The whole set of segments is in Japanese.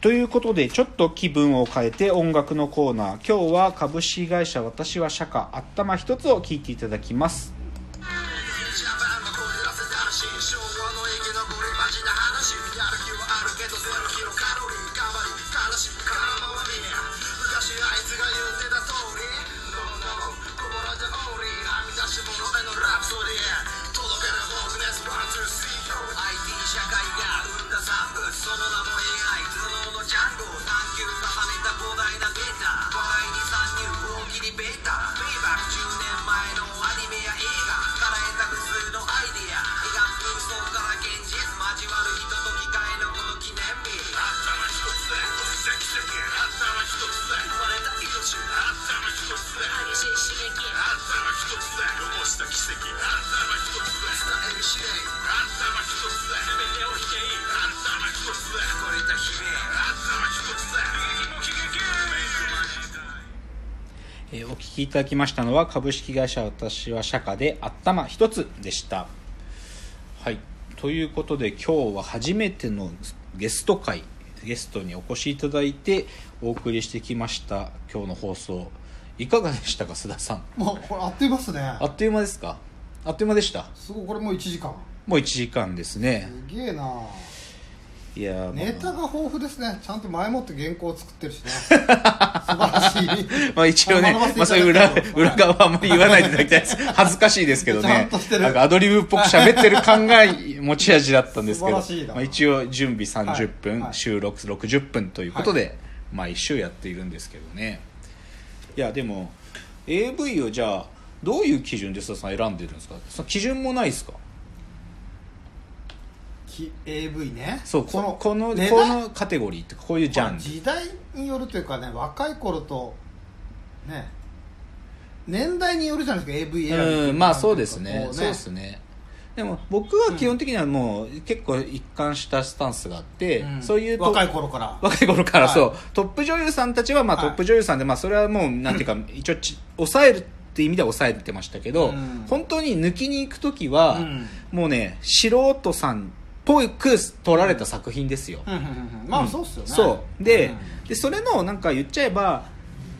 ということでちょっと気分を変えて音楽のコーナー。今日は株式会社私は社歌頭一つを聞いていただきます。聞きいただきましたのは株式会社私は社歌で頭一つでした。はい。ということで今日は初めてのゲスト会ゲストにお越しいただいてお送りしてきました今日の放送。いかがでしたか須田さん？もうこれあっという間っすね。あっという間ですか？あっという間でした？すごいこれもう1時間。もう1時間ですね。すげえないやーまあ。ネタが豊富ですね。ちゃんと前もって原稿を作ってるしね。素晴らしい。まあ一応ね、まあそういう裏、裏側はあんまり言わないでいただきたいです。恥ずかしいですけどね。なんかアドリブっぽく喋ってる感が持ち味だったんですけど、素晴らしいな。まあ一応準備30分、はいはい。収録60分ということで、毎週やっているんですけどね。いや、でも、AV をじゃあ、どういう基準で選んでるんですか？その基準もないですか？き AV ね。そう、この、この、値こ段のカテゴリーってこういうジャンル。時代によるというかね若い頃とね年代によるじゃないですか AV うんまあそうですね。こそうですね。でも僕は基本的にはもう結構一貫したスタンスがあって、うん。そういうと若い頃から。若い頃からそう、はいトップ女優さんたちはまあはい。トップ女優さんで、まあそれはもうなんていうか 一応ち抑えるっていう意味では抑えてましたけど、うん。本当に抜きに行く時は、うん。もうね素人さんっぽく撮られた作品ですよ、うんうんうんうん。まあそうっすよね。そう。で,、うん。でそれのなんか言っちゃえば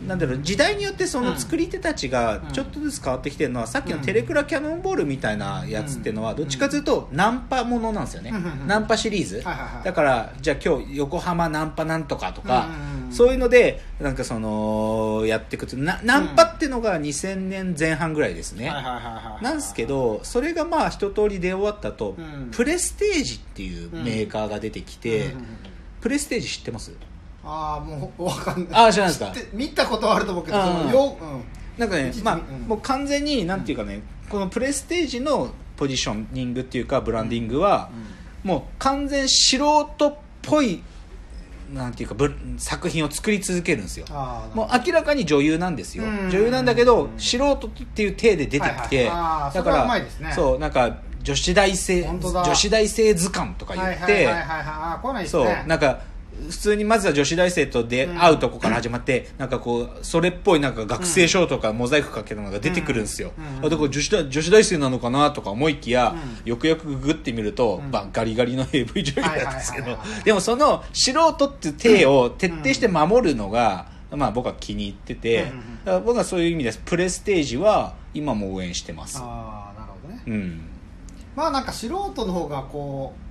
なんだろう時代によってその作り手たちがうん。ちょっとずつ変わってきてるのは、さっきのテレクラキャノンボールみたいなやつっていうのはどっちかというとナンパものなんですよね、ナンパシリーズ、だからじゃあ今日横浜ナンパなんとかとか、そういうのでなんかそのやっていくとなナンパっていうのが2000年前半ぐらいですね、なんですけどそれがまあ一通り出終わったと、うん。プレステージっていうメーカーが出てきて、プレステージ知ってます？ああもうわかんない。あー知らないですか？見たことはあると思うけどうん。そのようん。なんかねまあ、うん。もう完全になんていうかね、このプレステージのポジショニングっていうかブランディングは、もう完全素人っぽいなんていうかぶ作品を作り続けるんですよ。ああもう明らかに女優なんですよ。うん。女優なんだけど素人っていう体で出てきて、はいはいあーそれはうまいですね。そうなんか女子大生女子大生図鑑とか言って、そうね。なんか普通にまずは女子大生と出うん。会うとこから始まって、なんかこうそれっぽいなんか学生証とかモザイクかけたのが出てくるんですよ、うん。あだから女子大女子大生なのかなとか思いきや、うんよくよくググってみると、うん。まあ、ガリガリの AV 女優なんですけど。でもその素人っていう体を徹底して守るのが、まあ、僕は気に入ってて、うんうん僕はそういう意味です。プレステージは今も応援してます。ああなるほどね。うん。まあなんか素人の方がこう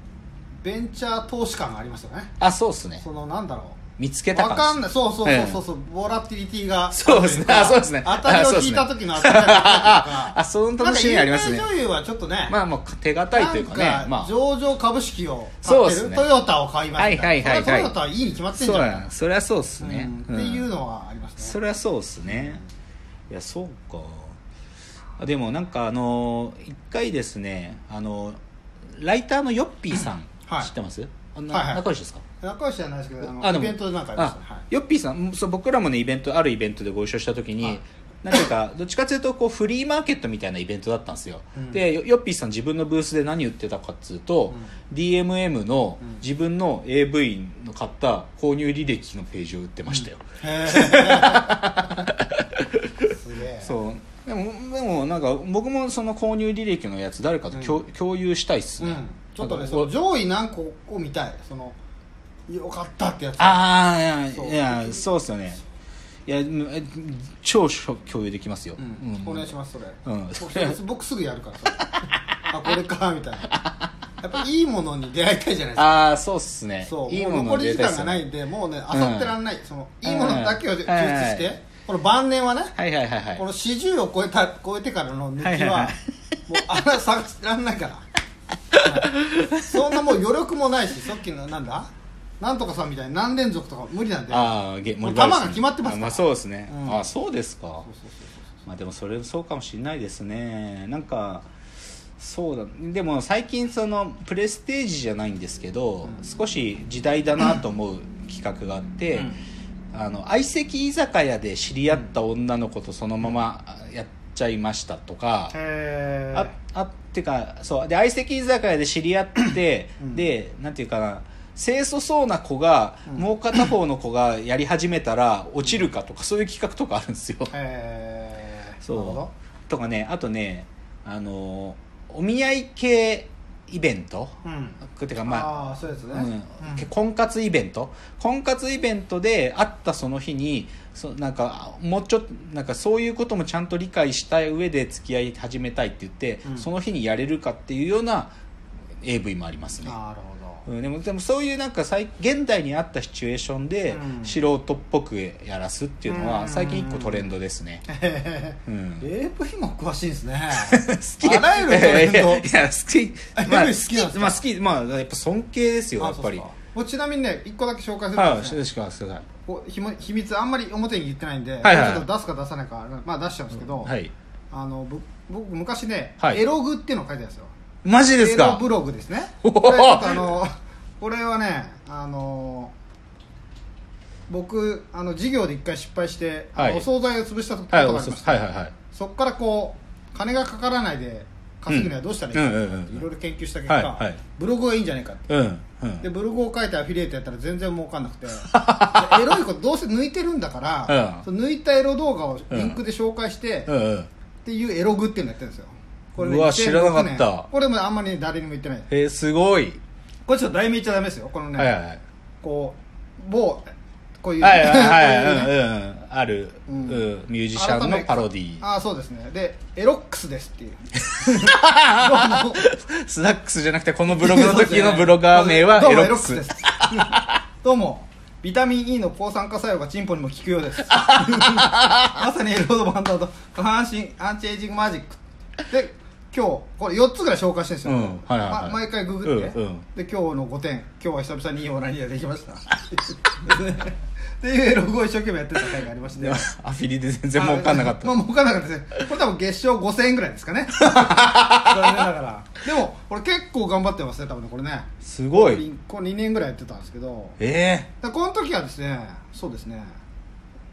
ベンチャー投資感がありますよね。あそうっすね。そのなんだろ見つけうた感。わかんない。そうそうそうそうそう、ボラティリティがそうですね。あそうですね。当たりを聞いた時の当たり あその楽しみありますね。女優はちょっとねまあもう手堅いというかね。まあ。上場株式を買ってる、ね。トヨタを買いました。はいはいはいはい。それトヨタはいいに決まってんじそうゃんやそりゃそうっすね、うん。っていうのはありますね。そりゃそうっすね。いやそうか。あでもなんかあの一回ですねあのライターのヨッピーさん、はい。知ってます？あなはいはい。仲良しですか？仲良しじゃないですけどあのあでもイベントでなんかありましたねあはい。ヨッピーさんそう僕らもねイベントあるイベントでご一緒した時に、はい。なんていうかどっちかというとこうフリーマーケットみたいなイベントだったんですよ、うん。でヨヨッピーさん自分のブースで何売ってたかっつうと、DMM のうん。自分の AV の買った購入履歴のページを売ってましたよ、へえ すげえ。そうでもでもなんか僕もその購入履歴のやつ誰かと共,、共有したいっすね、うん、ちょっとねその上位何個を見たい。そのよかったってやつ。ああいやそういやそう。っすよね。いや超共有できますよ、お願いしますそれ、うん。僕すぐやるからあこれかみたいな。やっぱりいいものに出会いたいじゃないですか。ああそうっすね。そう。いいもの残り時間がないんでもうねあさってらんない、そのいいものだけを抽出して、この晩年はねはいはいはいはい。この40を超えた超えてからの抜きは,、はいはいはい。もう穴探してらんないから。は いそんなもう余力もないしさっきのなんだ？なんとかさんみたいに何連続とか無理なんでああゲもう球が決まってますから。あまあそうですね、うん。あそうですか。まあでもそれそうかもしれないですね。なんかそうだ。でも最近そのプレステージじゃないんですけど、うん。少し時代だなと思う企画があって、うんあの相席居酒屋で知り合った女の子とそのままやっちゃいましたとか、へああってかそうで相席居酒屋で知り合って、うん。でなんていうかな清楚そうな子が、うん。もう片方の子がやり始めたら落ちるかとかそういう企画とかあるんですよ。えー、そう。とかねあとねあのお見合い系イベント？うん。てかまあそうですね、うん。うん。婚活イベント？婚活イベントで会ったその日にそなんかもうちょっとなんかそういうこともちゃんと理解した上で付き合い始めたいって言って、うん。その日にやれるかっていうような AV もありますね、なるほうん、でもでもそういうなんか最現代にあったシチュエーションでうん。素人っぽくやらすっていうのうん。は最近一個トレンドですね、うへん、AV も詳しいんですね。好き。あらゆるトレンド。いや好き。まあ好きまあ好き。まあやっぱ尊敬ですよやっぱり。ちなみにね一個だけ紹介するはいとですね。しかしください秘密あんまり表に言ってないんで、はいはいちょっと出すか出さないかまあ出しちゃうんですけど、はいあのぶ僕昔ね、はいエログっていうのを書いてあるんですよマジですか？ブログですね。おこおれちょっとあのこれはねあの僕あの事業で一回失敗して、はい。お惣菜を潰したことがありまして、はいはいはいそこからこう金がかからないで稼ぐにはどうしたらいいかうんうんうんうん。いろいろ研究した結果、はいはい。ブログがいいんじゃないかって。うんうん。でブログを書いてアフィリエイトやったら全然儲かんなくて。でエロいことどうせ抜いてるんだから、うん。抜いたエロ動画をリンクで紹介して、っていうエログっていうのやってるんですよこうわ知らなかった。2006年これもあんまり誰にも言ってない。えー、すごい。これちょっと題名言っちゃダメですよこのね、はいはいはい。こう某こういう。はいはいはいこうんうんある、ううんんミュージシャンのパロディああそうですね。でエロックスですっていう。スナックスじゃなくてこのブログの時のブロガー名はエロックスです。どうもビタミン E の抗酸化作用がチンポにも効くようです。まさにエロードバンドと下半身アンチエイジングマジック。で今日これ4つぐらい紹介してるんですよ、うんはいはいはい。ま毎回ググって、うんうん。で今日の5点。今日は久々にいいオナニーができました。っていうエログを一生懸命やってた回がありまして。アフィリで全然儲かんなかった。まあ儲かんなかったです。ねこれ多分月賞5000円ぐらいですかね。残念ながら。でもこれ結構頑張ってますね多分ねこれね。すごい。これ2年ぐらいやってたんですけど。えでこの時はですねそうですね。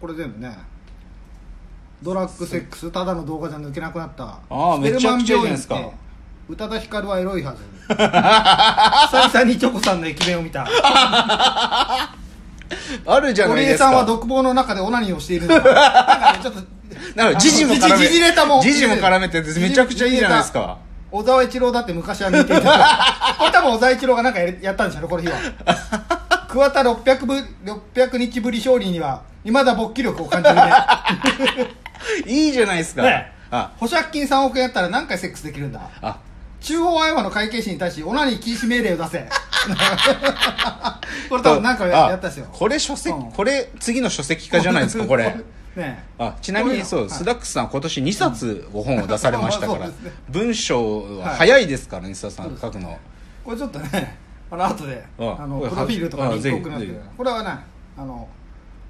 これ全部ねドラッグセックスただの動画じゃ抜けなくなった。あーめちゃくちゃいいじゃないですか宇多田ヒカルはエロいはず。久々にチョコさんの駅弁を見た。ー、あるじゃないですか。堀江さんは独房の中でオナニーをしているのか。なんかねちょっとなんか時事も絡め時事ネタも時事も絡めててめちゃくちゃいいじゃないですか。小沢一郎だって昔は見ていたこれ多分小沢一郎がなんかややったんでしょうねこの日は。桑田600ぶ600日ぶり勝利にはいまだ勃起力を感じるねいいじゃないですか、ね。あ保釈金3億円やったら何回セックスできるんだ？あ。中央アイワの会計士に対しオナニー禁止命令を出せ。これ多分なんかやったんですよこれ書籍、うん。これ次の書籍化じゃないですか これ。ねあちなみにそう、はい。スダックスさん今年2冊ご本を出されましたから、ね。文章は早いですからね、須田さん書くの。これちょっとねあの後でああのプロフィールとかあにこれはねあの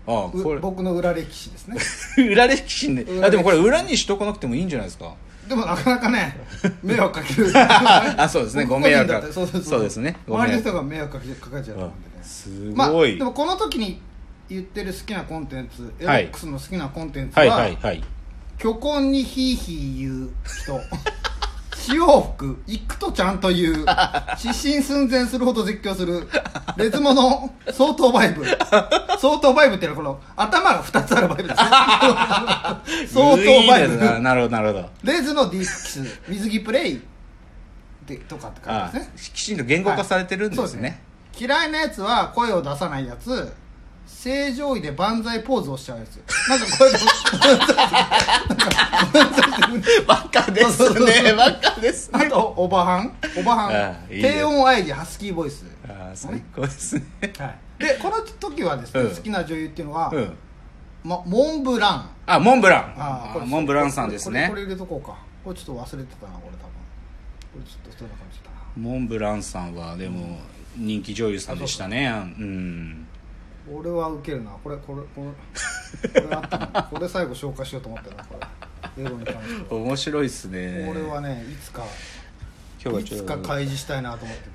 あうこれ。僕の裏歴史ですね。裏歴史で裏歴史。あでもこれ裏にしとかなくてもいいんじゃないですか。でもなかなかね 迷惑かける。あそうですね。僕ご迷惑そうですね。周りの人が迷惑かけかかっちゃう。と思うんでねすまあごい、でもこの時に言ってる好きなコンテンツエロはいックスの好きなコンテンツはいははいはい。虚婚にヒーヒー言う人潮吹く行くとちゃんと言う。失神寸前するほど絶叫する。レズモの相当バイブ。相当バイブっていうのはこの頭が2つあるバイブですね。相当バイブ。な。るほどなるほど。レズのディープキス水着プレイ。でとかって書いてあますね。きちんと言語化されてるんですね,、はい。すね。嫌いなやつは声を出さないやつ。正常位で万歳ポーズをしちゃうやつ。なんかこれでバカですね。バカです。あとおばはん？おばはん。あいいね低音喘ぎハスキーボイス。あー最高ですね。はい、でこの時はですね、うん。好きな女優っていうのは、うん。ま、モンブラン。あモンブラン。ああモンブランさんですね。これこれ入れとこうか。これちょっと忘れてたなこれ多分。これちょっとそんな感じだな。モンブランさんはでも人気女優さんでしたね。うん。俺はウケるな。これこれこれこれあったなこれ最後紹介しようと思ってなこれエロに関しては。面白いっすね。これはねいつか今日はいちょつかっと開示したいなと思っててね。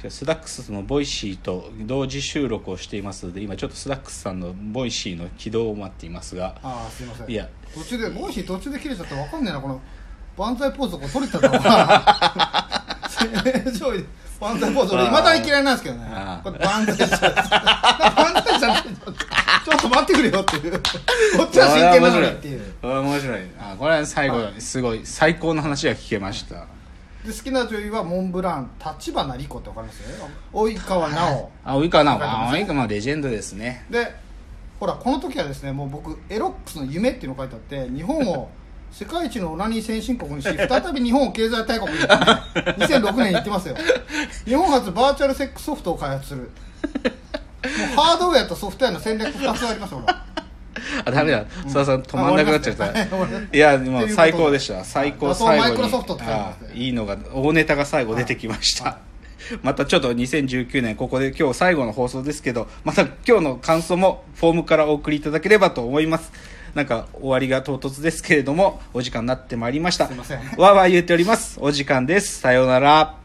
じゃあスダックスのボイシーと同時収録をしていますので今ちょっとスダックスさんのボイシーの起動を待っていますが。ああすいません。いや。途中でもし途中で切れちゃったら分かんねえなこの万歳ポーズこれ取れてたのかな。正常位で万歳ポーズ俺いまだに嫌いなんですけどね。これ万歳じゃ万歳じゃないと待ってくれよっていう。こっちは真剣なのにっていう。面白い。あこれは最後すごい。最高の話が聞けました。で好きな女優はモンブラン立花莉子って分かります？及川奈緒 あ及川なわかります？あ及川レジェンドですねでほらこの時はですねもう僕エロックスの夢っていうの書いてあって日本を世界一のオナニー先進国にし再び日本を経済大国に、ね、2006年に言ってますよ日本初バーチャルセックスソフトを開発するもうハードウェアとソフトウェアの戦略2つありますほら。あダメだ。須田さん止まんなくなっちゃった。い。やでもう最高でした。最高最後に。マイクロソフトってあいいのが大ネタが最後出てきました、は またちょっと2019年ここで今日最後の放送ですけどまた今日の感想もフォームからお送りいただければと思います。なんか終わりが唐突ですけれどもお時間になってまいりました。すいません。わーわー言っております。お時間です。さようなら